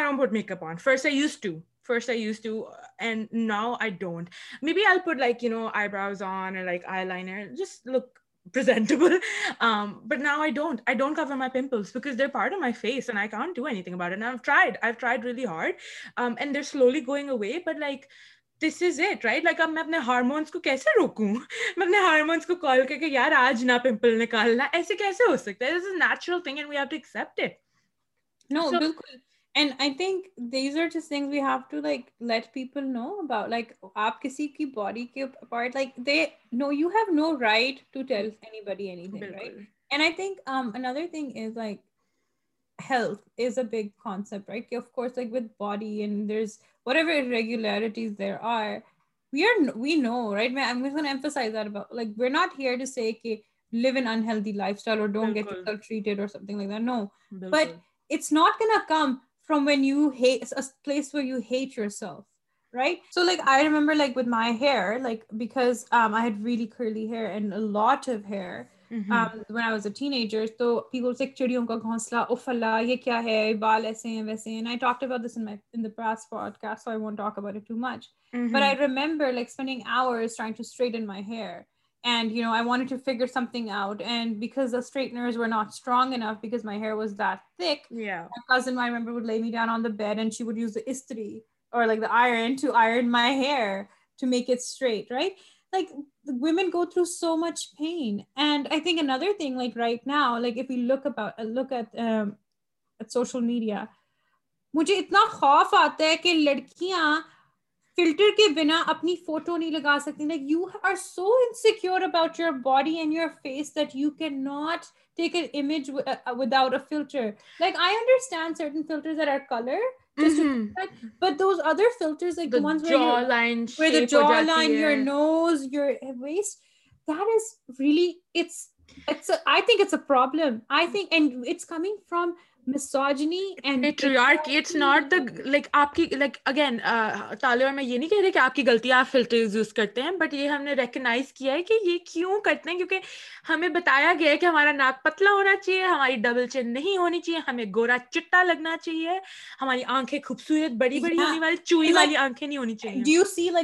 I don't put makeup on first I use to first I use to and now I don't me be I put like you know I brows on like eyeliner just look presentable. Um, but now I don't. I don't cover my pimples because they're part of my face and I can't do anything about it. And I've tried. I've tried really hard. Um, and they're slowly going away. But like, this is it, right? Like, اب میں اپنے hormones کو کیسے روکوں میں اپنے hormones کو کال کر کے یار آج نہ پمپل نکالنا ایسے کیسے ہو سکتا ہے this is natural thing and we have to accept it no بالکل and I think these are جس thing we have to like let people know about like آپ کسی کی باڈی کے part like they know you have no right to tell anybody anything right and I think another thing is like health is a big concept right کہ of course like with body and there is whatever irregularities there are we are we know right میں am gonna emphasize are about like we are not here to say کہ live in unhealthy lifestyle اور don't get treated اور something like that no but it's not can a come from when you place for you hate yourself right so liquor like my hair like really کرلیٹر ایک چڑیوں کا گونسلا اوفلا یہ کیا ہے بال ایسے liking hours try to straighten my hair ویمنچر اتنا خوف آتا ہے کہ لڑکیاں فلٹر کے بنا اپنی فوٹو نہیں لگا سکتی like you are so about your body and your face that you can not take image without a filter like I understand certain colour انڈرسٹینڈر میں یہ نہیں کہہ رہے کہ آپ کی غلطی آپ فلٹر یوز کرتے ہیں بٹ یہ ہم نے ریکگنائز کیا ہے کہ یہ کیوں کرتے ہیں کیونکہ ہمیں بتایا گیا ہے کہ ہمارا ناک پتلا ہونا چاہیے ہماری ڈبل چین نہیں ہونی چاہیے ہمیں گورا چٹا لگنا چاہیے ہماری آنکھیں خوبصورت بڑی بڑی ہونی والی چوئی والی آنکھیں نہیں ہونی چاہیے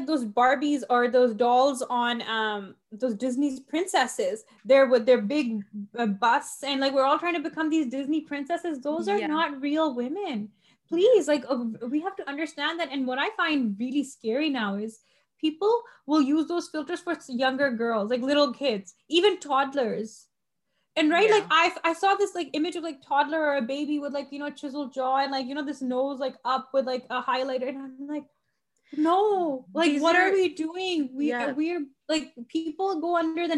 those Disney's princesses. They're with their big uh, busts and like we're all trying to become these Disney princesses. Those are yeah. not real women. Please, like uh, we have to understand that. And what I find really scary now is people will use those filters for younger girls, like little kids, even toddlers. And right, yeah. like I, I saw this like image of like toddler or a baby with like you know chiseled jaw and like you know this nose like up with like a highlighter, and I'm like, no like These what are, are, we doing we yeah. are, we are لائکل go under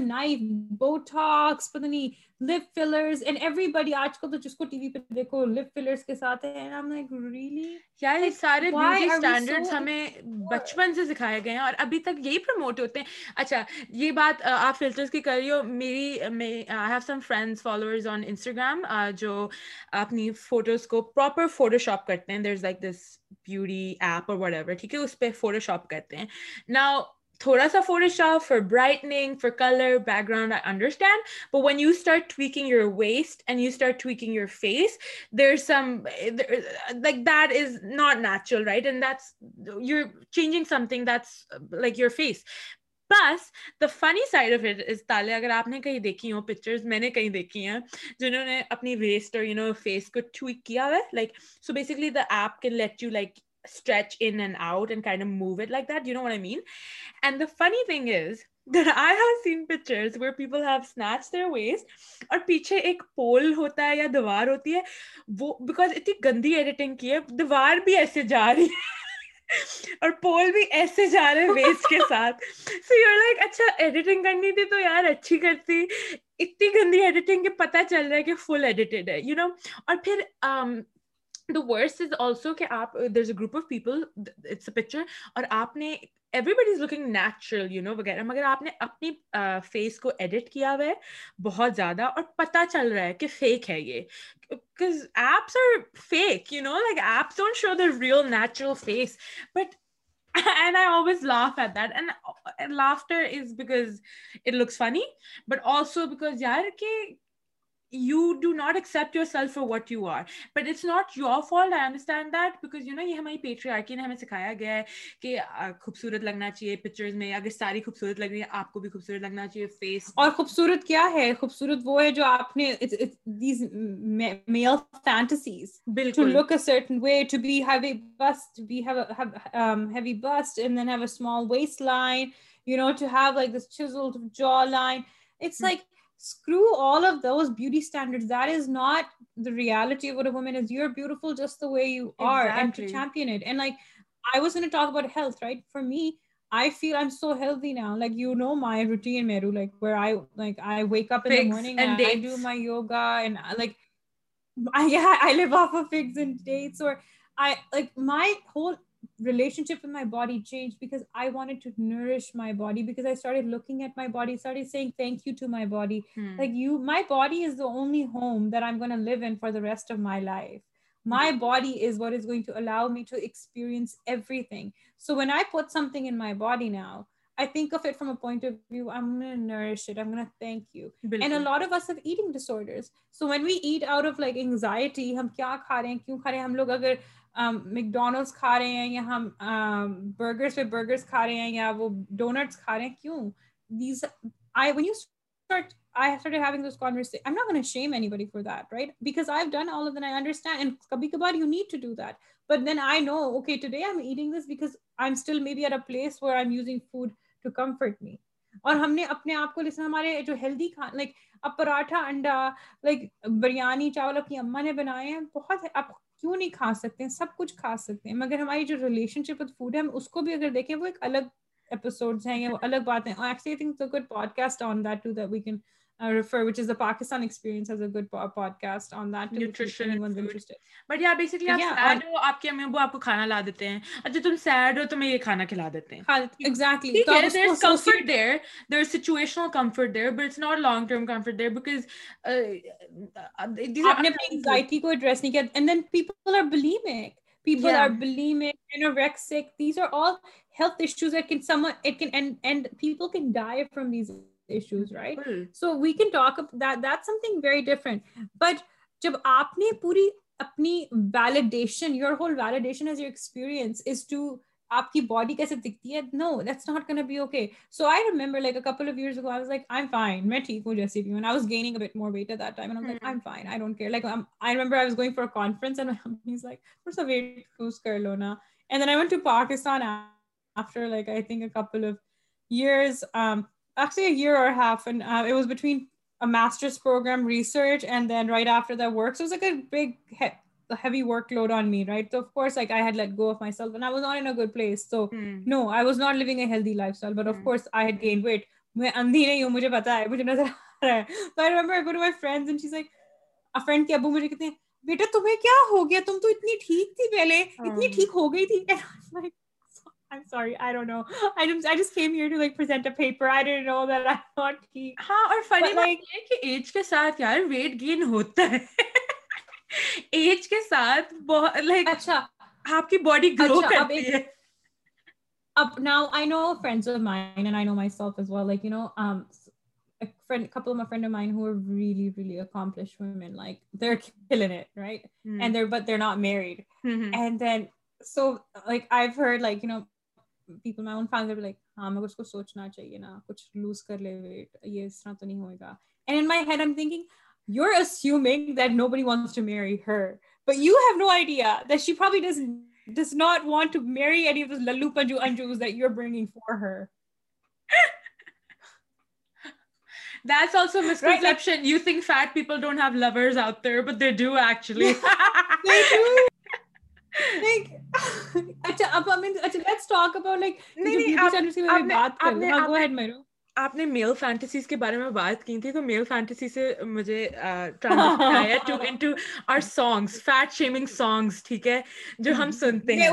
ہمیں بچپن سے اچھا یہ بات آپ filter کی کر رہی ہو میریگرام جو اپنی فوٹوز کو پراپر فوٹو شاپ کرتے ہیں اس پہ فوٹو شاپ کرتے ہیں نا تھوڑا سا Photoshop for brightening for colour background I understand but when you start tweaking your waist and you start tweaking your face there some like that is not natural right and that's you changing something that's like your face plus the funny side of it is تالے اگر آپ نے کہیں دیکھی ہو pictures میں نے کہیں دیکھی ہیں جنہوں نے اپنی ویسٹ اور یو نو فیس کو ٹویک کیا ہوا ہے like so basically the app can let you like دیوار بھی ایسے جا رہی (laughs) اور پول بھی ایسے اچھا، تو یار اچھی کرتی اتنی گندی ایڈیٹنگ کہ پتا چل رہا ہے کہ فل ایڈیٹیڈ ہے یو نو اور پھر um دا از آلسو کہ آپ is a group of people it's a picture اور آپ نے everybody is looking natural you know وغیرہ مگر آپ نے اپنی فیس کو ایڈٹ کیا ہوا ہے بہت زیادہ اور پتہ چل رہا ہے کہ فیک ہے یہ because apps are fake you know like apps don't show the real natural face but and I always laugh at that and laughter is because it looks funny but also because یار کہ you do not accept you سیلفرڈی نے ہمیں سکھایا گیا ہے کہ خوبصورت لگنا چاہیے ساری خوبصورت کیا ہے خوبصورت وہ ہے جو جسٹر talk about for me I feel I so like you know my روٹی point of view I so when we add out of like anxiety ہم کیا کھا رہے ہیں کیوں کھا رہے ہیں ہم لوگ اگر ڈونلڈس کھا رہے ہیں یا ہم برگرس برگرس پہ کھا رہے اور ہم نے اپنے آپ کو ہمارے جو ہیلدی اب پراٹھا انڈا لائک بریانی چاول اپنی اما نے بنائے ہیں بہت اب کیوں نہیں کھا سکتے ہیں سب کچھ کھا سکتے ہیں مگر ہماری جو ریلیشن شپ وتھ فوڈ ہے ہم اس کو بھی اگر دیکھیں وہ ایک الگ ایپیسوڈز ہیں یا وہ good we can uh, refer which is the pakistan experience has a good po podcast on that too, nutrition food. interested but yeah basically yeah, yeah, sad, on, oh, aapke ammi abbu aapko khana la dete hain acha tum sad ho to main ye khana khila dete hain exactly so there's so comfort so there there's situational comfort there but it's not long term comfort there because these apne anxiety ko address nahi kiya and then people are bulimic people yeah. are bulimic anorexic these are all health issues that can someone it can and and people can die from these issues, right? Mm-hmm. So we can talk about that. That's something very different. But jab aapne puri apni validation, your whole validation as your experience is to aapki body kaise dikhti hai? No, that's not going to be okay. So I remember like a couple of years ago, I was like, I'm fine. Main theek hoon jaise bhi. And I was gaining a bit more weight at that time. And I'm mm-hmm. like, I'm fine. I don't care. Like I'm, I remember I was going for a conference and he's like, for some weight, lose kar lo na. And then I went to Pakistan after like, I think a couple of years. Um, اندھی نہیں ہوں بتا مجھے نظر مجھے کہتے ہیں بیٹا تمہیں کیا ہو گیا تم تو اتنی ٹھیک تھی پہلے اتنی ٹھیک ہو گئی تھی I'm sorry. I don't know. I just I just came here to like present a paper. I didn't know that I thought to. हाँ और funny but like कि age के साथ यार weight gain होता है. age के साथ बहुत like अच्छा आपकी body grow अच्छा, करती है. Up now, I know friends of mine and I know myself as well. Like you know, um, a friend, couple of my friend of mine who are really really accomplished women. Like they're killing it, right? Mm. And they're but they're not married. Mm-hmm. And then. So like I've heard like you know people my own family like ہاں مگر اس کو سوچنا چاہیے نا کچھ loose کر لے wait یہ اس طرح تو نہیں ہوئے گا and in my head I am thinking you are assuming that nobody wants to marry her but you have no idea that she probably does does not want to marry any of this للو پنجو انجوز that you are bringing for her That's also a misconception. Right, like, you think fat people don't have lovers out there, but they do actually. (laughs) they do. آپ نے میل میل ہاں، کے بارے میں بات کی تھی تو سے مجھے (laughs) جو ہم سنتے ہیں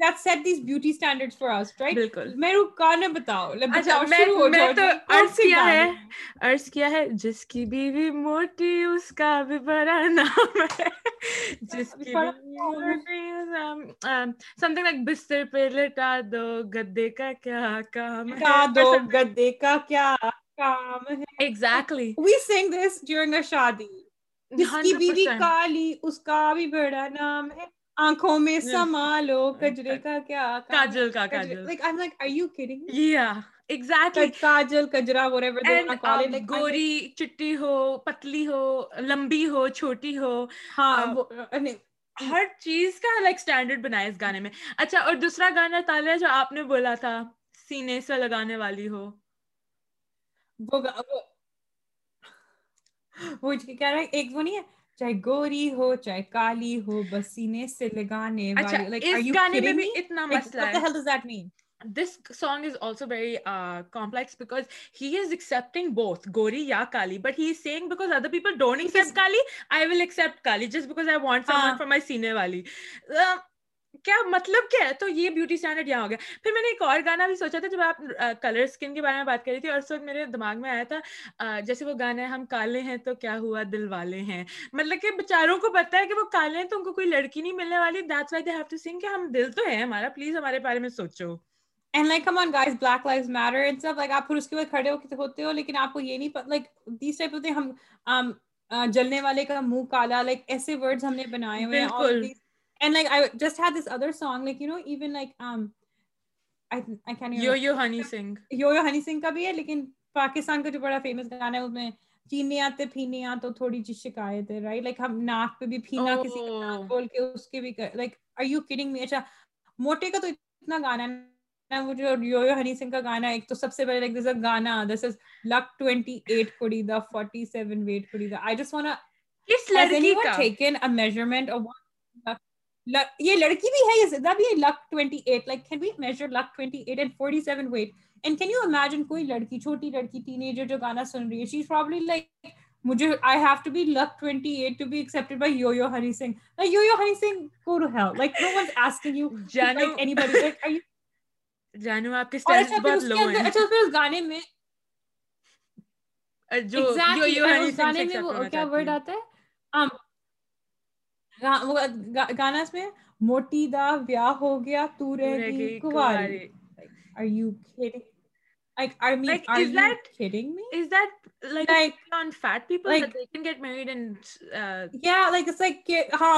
جس کی بیوی موٹی اس کا بھی بڑا نام ہے بستر پہ لٹا دو گدے کا کیا کام دو گدے کا کیا کام دس شادی بیوی کالی اس کا بھی بڑا نام ہے آنکھوں میں سما لو کجرے کا کیا کاجل کا کاجل like I am like are you kidding یا exactly Kajal کجرا whatever they want to call it گوری چٹی ہو پتلی ہو لمبی ہو چھوٹی ہو ہاں uh, ہر چیز کا لائک اسٹینڈرڈ بنایا اس گانے میں اچھا اور دوسرا گانا تالا جو آپ نے بولا تھا سینے سے لگانے والی ہو وہ وہ جی کیا ایک وہ نہیں ہے چاہے گوری ہو چاہے کالی ہو سے لگانے اچھا، والی this song is is also very complex because he accepting both گوری یا کالی but he is seeing because because other people don't accept accept کالی کالی I I will just want for my سینے والی کیا مطلب کیا ہے تو یہ بیوٹی اسٹینڈرڈ یہاں ہو گیا پھر میں نے ایک اور گانا بھی سوچا تھا جب آپ کلر اسکن کے بارے میں بات کر رہی تھی اور اس وقت میرے دماغ میں آیا تھا جیسے وہ گانا ہے ہم کالے ہیں تو کیا ہوا دل والے ہیں مطلب کہ بےچاروں کو پتا ہے کہ وہ کالے ہیں تو ان کو کوئی لڑکی نہیں ملنے والی that's why they have to sing کہ ہم دل تو ہے ہمارا پلیز ہمارے بارے میں سوچو and like come on guys black life matter and سب لائک آپ پھر اس کے بعد کھڑے ہو ہوتے ہو لیکن آپ کو یہ نہیں لائک دیس ٹائپ ہوتے ہم جلنے والے کا منہ کالا لائک ایسے ورڈز ہم نے بنائے ہوئے ہیں جو بڑا فیمس میں تو اتنا گانا جو سنگھ کا گانا ایک تو سب سے پہلے گانا یہ لڑکی بھی ہے یہ زدہ بھی ہے ہے لک لک یو کوئی لڑکی لڑکی چھوٹی جو جو گانا سن رہی گانا اس میں موٹی دا ہاں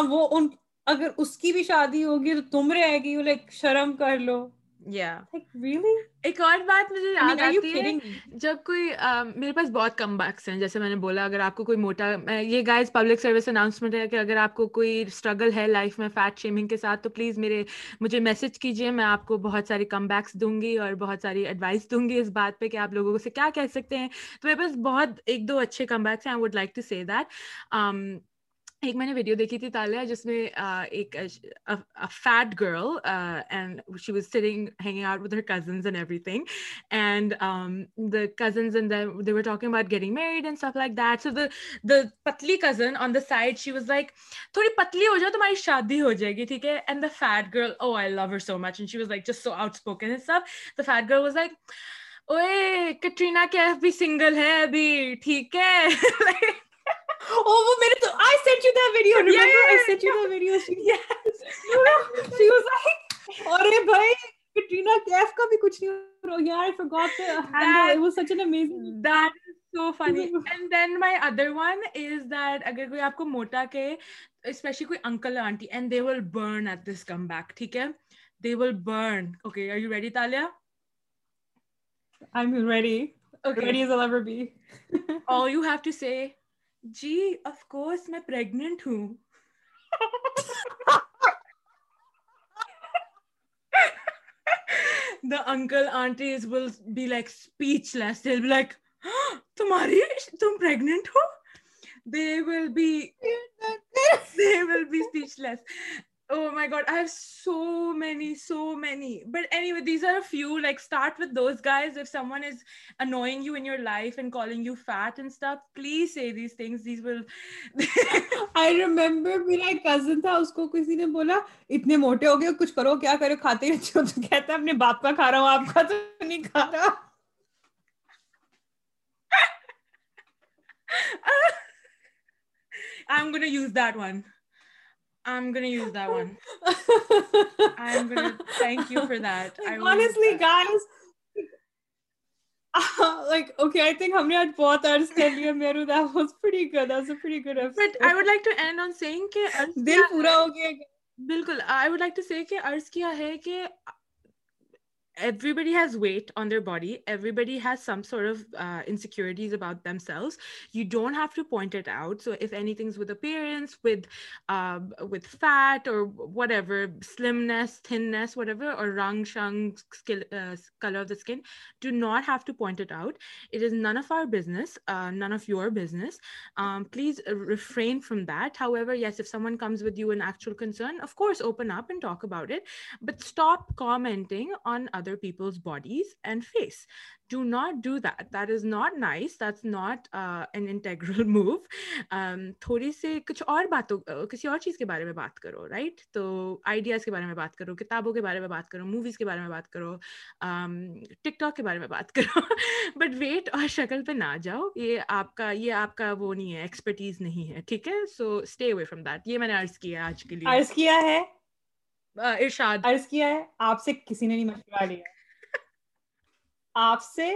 وہ اگر اس کی بھی شادی ہوگی تو تم رہے گی لائک شرم کر لو ایک اور بات مجھے جب کوئی میرے پاس بہت کم بیکس ہیں جیسے میں نے بولا اگر آپ کو کوئی موٹا یہ گائز پبلک سروس اناؤنسمنٹ ہے کہ اگر آپ کو کوئی اسٹرگل ہے لائف میں فیٹ شیمنگ کے ساتھ تو پلیز میرے مجھے میسج کیجیے میں آپ کو بہت ساری کم بیکس دوں گی اور بہت ساری ایڈوائس دوں گی اس بات پہ کہ آپ لوگوں سے کیا کہہ سکتے ہیں تو میرے پاس بہت ایک دو اچھے کم بیکس ہیں I would like to see that ایک میں نے ویڈیو دیکھی تھی تالیہ جس میں ایک fat girl and she was sitting hanging out with her cousins and everything and the cousins and they were talking about getting married and stuff like that so the the پتلی cousin on the side she was like تھوڑی پتلی ہو جائے تمہاری شادی ہو جائے گی ٹھیک ہے and the fat girl oh I love her so much and she was like just so outspoken سب the fat girl was like اوے کٹرینا کیف بھی سنگل ہے ابھی ٹھیک ہے oh well, minute, I sent you that video. Remember, yeah, I sent you that video. She, yes. she was like, bhai, Katrina Kaif ka bhi kuch nahi yeah, I forgot the handle. That, it was such an amazing. That is so funny. and then my other one is that agar koi aapko mota ke, especially koi uncle or auntie, and they will burn at this comeback. Theek hai? They will burn. Okay, are you ready, Talia? I'm ready. Okay. Ready as I'll ever be. All you have to say جی of course میں pregnant ہوں the uncle aunties will be like speechless be like تمہاری تم pregnant ہو they they will will be be speechless کسی نے بولا اتنے موٹے ہو گئے کچھ کرو کیا کرو کھاتے جو کہتے اپنے باپ کا کھا رہا ہوں آپ کا تو نہیں کھا رہا ہم نے میروٹ لائک بالکل everybody has weight on their body. Everybody has some sort of uh, insecurities about themselves. You don't have to point it out. So if anything's with appearance, with um, fat or whatever, slimness, thinness, whatever, or rang, shang, uh, color of the skin, do not have to point it out. It is none of our business, uh, none of your business. Um, please refrain from that. However, yes, if someone comes with you an actual concern, of course, open up and talk about it, but stop commenting on other peoples کے بارے میں بارے میں بات کرو but weight اور شکل پہ نہ جاؤ یہ آپ کا وہ نہیں ہے ایکسپرٹیز نہیں ہے ٹھیک ہے so stay away from that یہ میں نے ارشاد عرض کیا ہے آپ سے کسی نے نہیں مشورہ لیا آپ سے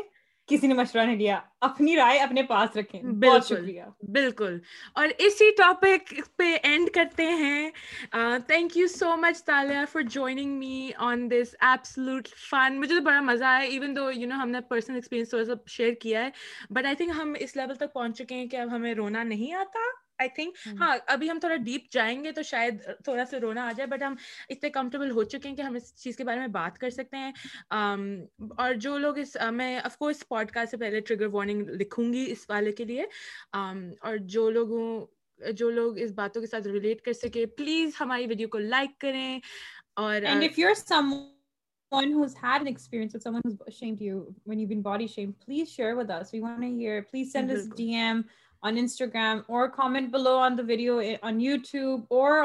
کسی نے مشورہ نہیں لیا اپنی رائے اپنے پاس رکھیں بہت شکریہ بالکل اور اسی ٹاپک پہ اینڈ کرتے ہیں thank you so much Taliya for joining me on this absolute fun مجھے تو بڑا مزہ آیا ایون دو یو نو ہم نے پرسنل ایکسپیرینس تھوڑا سا شیئر کیا ہے بٹ آئی تھنک ہم اس لیول تک پہنچ چکے ہیں کہ اب ہمیں رونا نہیں آتا آئی تھنک ہاں ابھی ہم تھوڑا ڈیپ جائیں گے تو شاید تھوڑا سا رونا آ جائے بٹ ہم اتنے کمفرٹیبل ہو چکے ہیں کہ ہم اس چیز کے بارے میں بات کر سکتے ہیں اور جو لوگ اس میں آف کورس پوڈ کاسٹ سے پہلے ٹریگر وارننگ لکھوں گی اس والے کے لیے اور جو لوگوں جو لوگ اس باتوں کے ساتھ ریلیٹ کر سکے پلیز ہماری ویڈیو کو لائک کریں اور one who's had an experience with someone who's shamed you when you've been body shamed please share with us we want to hear please send mm -hmm. us dm Instagram اور comment below on the video on YouTube اور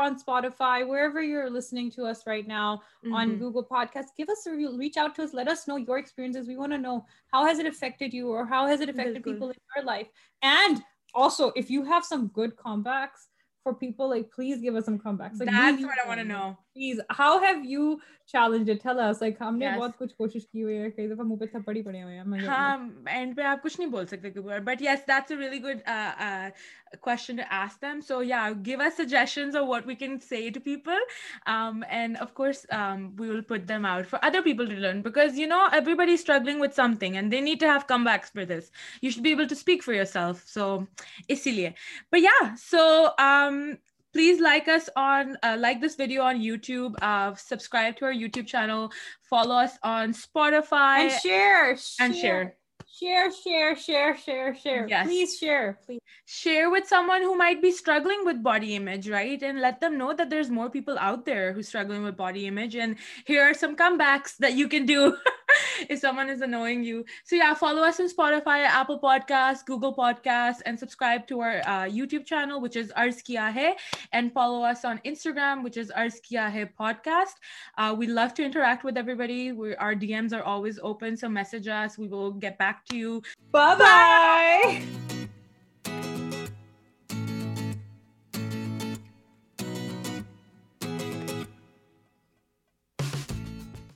know how has affect people of you have some good comebacks for peoples give a back نا please how like ہم نے Please like us on, uh, like this video on YouTube, uh, subscribe to our YouTube channel, follow us on Spotify. And share. Share. Yes. Please share. Please share with someone who might be struggling with body image, right? And let them know that there's more people out there who's struggling with body image. And here are some comebacks that you can do (laughs) if someone is annoying you. So yeah, follow us on Spotify, Apple Podcasts, Google Podcasts, and subscribe to our uh, YouTube channel, which is Arz Kiya Hai, and follow us on Instagram, which is Arz Kiya Hai Podcast. Uh, we love to interact with everybody. Our DMs are always open, so message us. We will get back ب bye